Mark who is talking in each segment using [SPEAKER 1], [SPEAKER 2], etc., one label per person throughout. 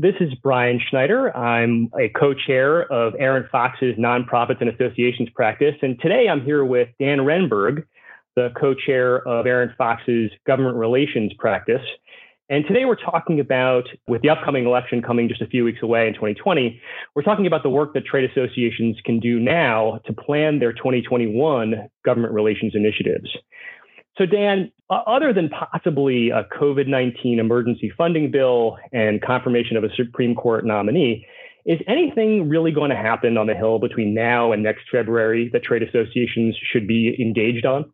[SPEAKER 1] This is Brian Schneider. I'm a co chair of Arent Fox's Nonprofits and Associations practice. And today I'm here with Dan Renberg, the co chair of Arent Fox's Government Relations practice. And today we're talking about, with the upcoming election coming just a few weeks away in 2020, we're talking about the work that trade associations can do now to plan their 2021 government relations initiatives. So, Dan, other than possibly a COVID 19 emergency funding bill and confirmation of a Supreme Court nominee, is anything really going to happen on the Hill between now and next February that trade associations should be engaged on?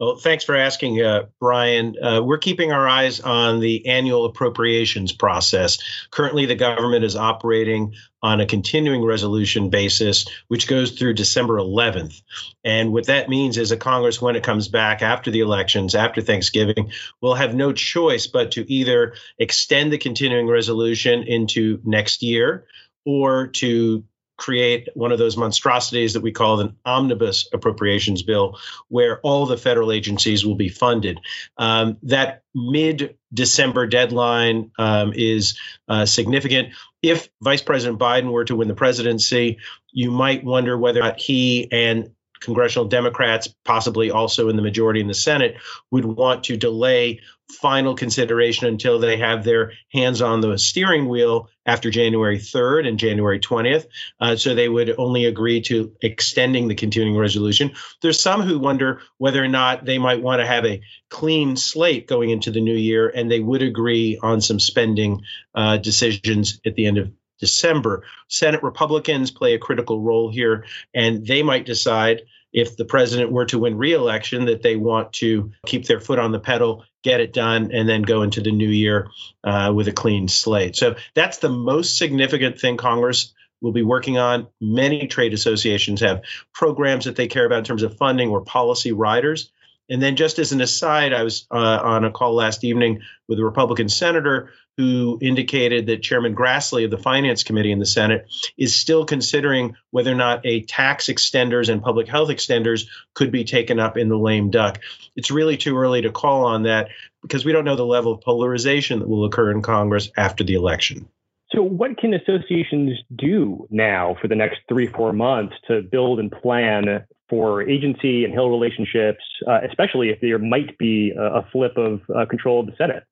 [SPEAKER 2] Well, thanks for asking, uh, Brian. Uh, we're keeping our eyes on the annual appropriations process. Currently, the government is operating on a continuing resolution basis, which goes through December 11th. And what that means is a Congress, when it comes back after the elections, after Thanksgiving, will have no choice but to either extend the continuing resolution into next year or to create one of those monstrosities that we call an omnibus appropriations bill, where all the federal agencies will be funded. Um, that mid December deadline um, is uh, significant. If Vice President Biden were to win the presidency, you might wonder whether or not he and congressional Democrats, possibly also in the majority in the Senate, would want to delay final consideration until they have their hands on the steering wheel after January 3rd and January 20th. Uh, so they would only agree to extending the continuing resolution. There's some who wonder whether or not they might want to have a clean slate going into the new year, and they would agree on some spending uh, decisions at the end of December. Senate Republicans play a critical role here, and they might decide if the president were to win re-election that they want to keep their foot on the pedal get it done and then go into the new year uh, with a clean slate. So that's the most significant thing congress will be working on. Many trade associations have programs that they care about in terms of funding or policy riders and then, just as an aside, I was uh, on a call last evening with a Republican senator who indicated that Chairman Grassley of the Finance Committee in the Senate is still considering whether or not a tax extenders and public health extenders could be taken up in the lame duck. It's really too early to call on that because we don't know the level of polarization that will occur in Congress after the election.
[SPEAKER 1] So, what can associations do now for the next three, four months to build and plan for agency and Hill relationships, uh, especially if there might be a, flip of uh, control of the Senate?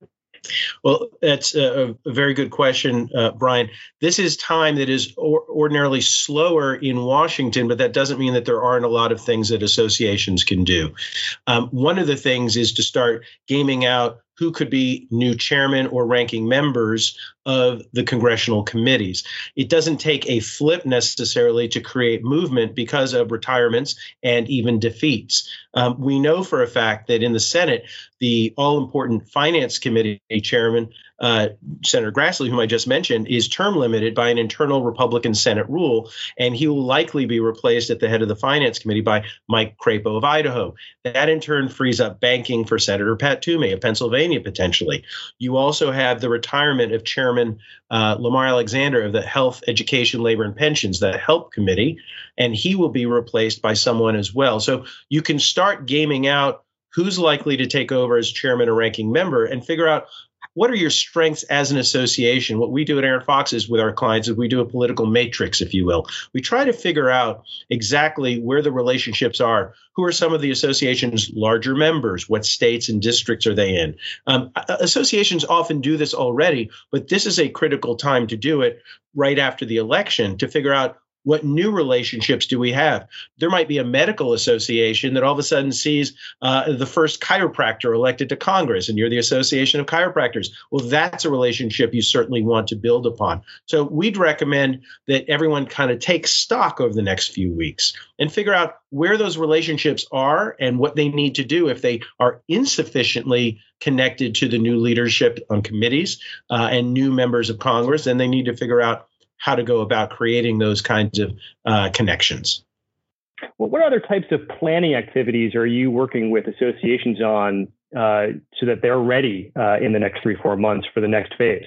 [SPEAKER 2] Well, that's a, a very good question, uh, Brian. This is time that is or- ordinarily slower in Washington, but that doesn't mean that there aren't a lot of things that associations can do. Um, one of the things is to start gaming out who could be new chairman or ranking members of the congressional committees. It doesn't take a flip necessarily to create movement because of retirements and even defeats. Um, we know for a fact that in the Senate, the all important finance committee chairman uh, Senator Grassley, whom I just mentioned, is term limited by an internal Republican Senate rule, and he will likely be replaced at the head of the Finance Committee by Mike Crapo of Idaho. That in turn frees up banking for Senator Pat Toomey of Pennsylvania potentially. You also have the retirement of Chairman uh, Lamar Alexander of the Health, Education, Labor, and Pensions, the HELP Committee, and he will be replaced by someone as well. So you can start gaming out who's likely to take over as chairman or ranking member and figure out what are your strengths as an association? What we do at Arent Fox is with our clients is we do a political matrix, if you will. We try to figure out exactly where the relationships are. Who are some of the association's larger members? What states and districts are they in? Um, associations often do this already, but this is a critical time to do it right after the election to figure out what new relationships do we have? There might be a medical association that all of a sudden sees uh, the first chiropractor elected to Congress, and you're the Association of Chiropractors. Well, that's a relationship you certainly want to build upon. So we'd recommend that everyone kind of take stock over the next few weeks and figure out where those relationships are and what they need to do if they are insufficiently connected to the new leadership on committees uh, and new members of Congress. Then they need to figure out how to go about creating those kinds of uh, connections.
[SPEAKER 1] Well, what other types of planning activities are you working with associations on uh, so that they're ready uh, in the next three, four months for the next phase?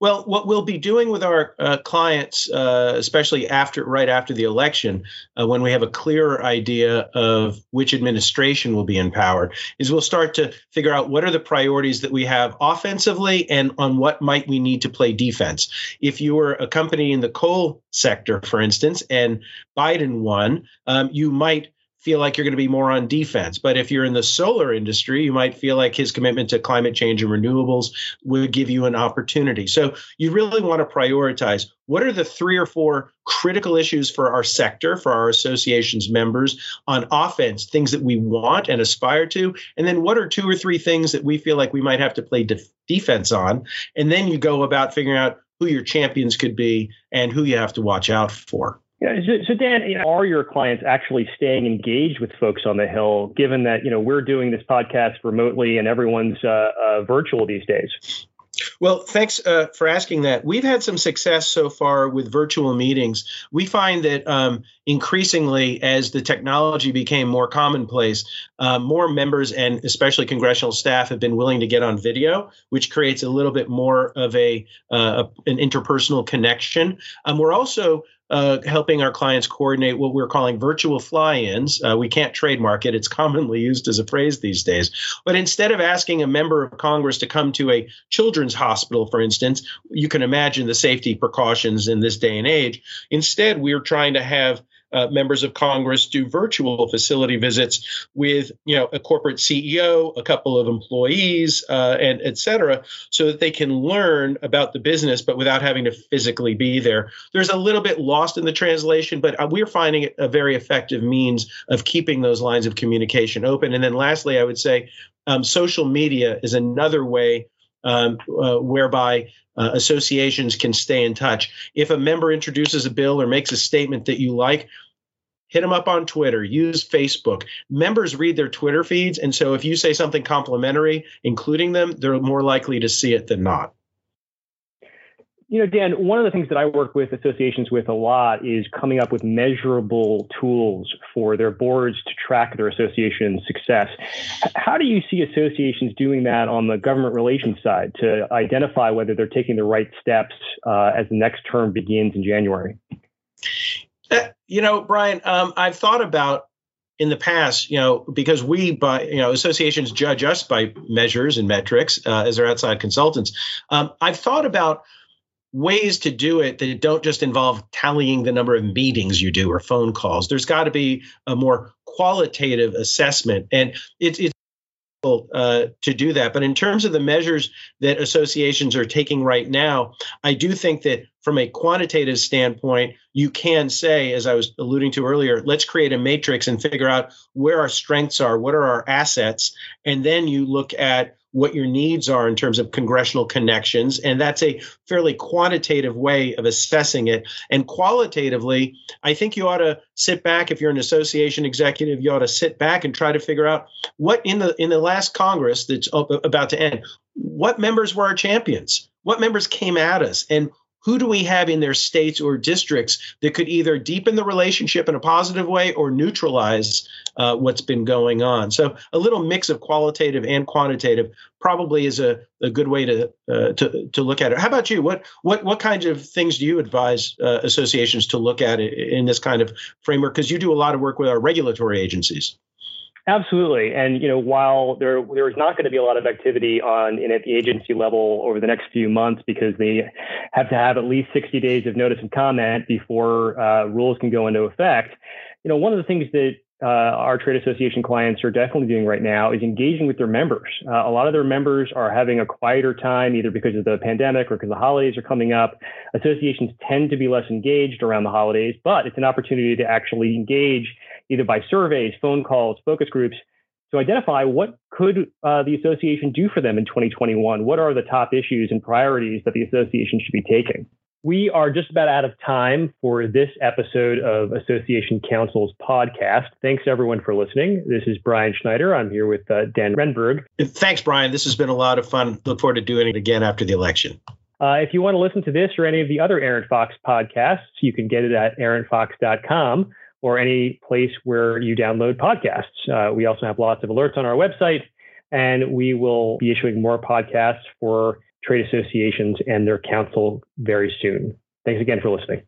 [SPEAKER 2] Well, what we'll be doing with our uh, clients, uh, especially after right after the election, uh, when we have a clearer idea of which administration will be in power, is we'll start to figure out what are the priorities that we have offensively and on what might we need to play defense. If you were a company in the coal sector, for instance, and Biden won, um, you might feel like you're going to be more on defense. But if you're in the solar industry, you might feel like his commitment to climate change and renewables would give you an opportunity. So you really want to prioritize what are the three or four critical issues for our sector, for our association's members on offense, things that we want and aspire to? And then what are two or three things that we feel like we might have to play def- defense on? And then you go about figuring out who your champions could be and who you have to watch out for.
[SPEAKER 1] Yeah, so, Dan, you know, are your clients actually staying engaged with folks on the Hill, given that you know we're doing this podcast remotely and everyone's uh, uh, virtual these days?
[SPEAKER 2] Well, thanks uh, for asking that. We've had some success so far with virtual meetings. We find that um, increasingly, as the technology became more commonplace, uh, more members and especially congressional staff have been willing to get on video, which creates a little bit more of a uh, an interpersonal connection. Um, we're also uh, helping our clients coordinate what we're calling virtual fly-ins. Uh, we can't trademark it; it's commonly used as a phrase these days. But instead of asking a member of Congress to come to a children's hospital, for instance, you can imagine the safety precautions in this day and age. Instead, we're trying to have uh, members of Congress do virtual facility visits with, you know, a corporate CEO, a couple of employees, uh, and et cetera, so that they can learn about the business, but without having to physically be there. There's a little bit lost in the translation, but uh, we're finding it a very effective means of keeping those lines of communication open. And then lastly, I would say um, social media is another way um, uh, whereby uh, associations can stay in touch. If a member introduces a bill or makes a statement that you like, hit them up on Twitter, use Facebook. Members read their Twitter feeds. And so if you say something complimentary, including them, they're more likely to see it than not.
[SPEAKER 1] You know, Dan, one of the things that I work with associations with a lot is coming up with measurable tools for their boards to track their association's success. How do you see associations doing that on the government relations side to identify whether they're taking the right steps uh, as the next term begins in January?
[SPEAKER 2] Uh, you know, Brian, um, I've thought about in the past, you know, because we, by you know, associations judge us by measures and metrics uh, as their outside consultants. Um, I've thought about ways to do it that don't just involve tallying the number of meetings you do or phone calls. There's got to be a more qualitative assessment, and it's it's uh, to do that. But in terms of the measures that associations are taking right now, I do think that from a quantitative standpoint, you can say, as I was alluding to earlier, let's create a matrix and figure out where our strengths are, what are our assets, and then you look at what your needs are in terms of congressional connections. And that's a fairly quantitative way of assessing it. And qualitatively, I think you ought to sit back if you're an association executive, you ought to sit back and try to figure out what in the in the last Congress that's about to end, what members were our champions? What members came at us? And who do we have in their states or districts that could either deepen the relationship in a positive way or neutralize uh, what's been going on? So a little mix of qualitative and quantitative probably is a, a good way to, uh, to to look at it. How about you? What what what kinds of things do you advise uh, associations to look at in this kind of framework? Because you do a lot of work with our regulatory agencies.
[SPEAKER 1] Absolutely, and you know, while there there is not going to be a lot of activity on in at the agency level over the next few months because they have to have at least 60 days of notice and comment before uh, rules can go into effect. You know, one of the things that uh, our trade association clients are definitely doing right now is engaging with their members. Uh, a lot of their members are having a quieter time, either because of the pandemic or because the holidays are coming up. Associations tend to be less engaged around the holidays, but it's an opportunity to actually engage either by surveys, phone calls, focus groups to identify what could uh, the association do for them in 2021. What are the top issues and priorities that the association should be taking? We are just about out of time for this episode of Association Counsel's podcast. Thanks everyone for listening. This is Brian Schneider. I'm here with uh, Dan Renberg.
[SPEAKER 2] Thanks, Brian. This has been a lot of fun. Look forward to doing it again after the election.
[SPEAKER 1] Uh, if you want to listen to this or any of the other Arent Fox podcasts, you can get it at arentfox.com or any place where you download podcasts. Uh, we also have lots of alerts on our website, and we will be issuing more podcasts for trade associations and their counsel very soon. Thanks again for listening.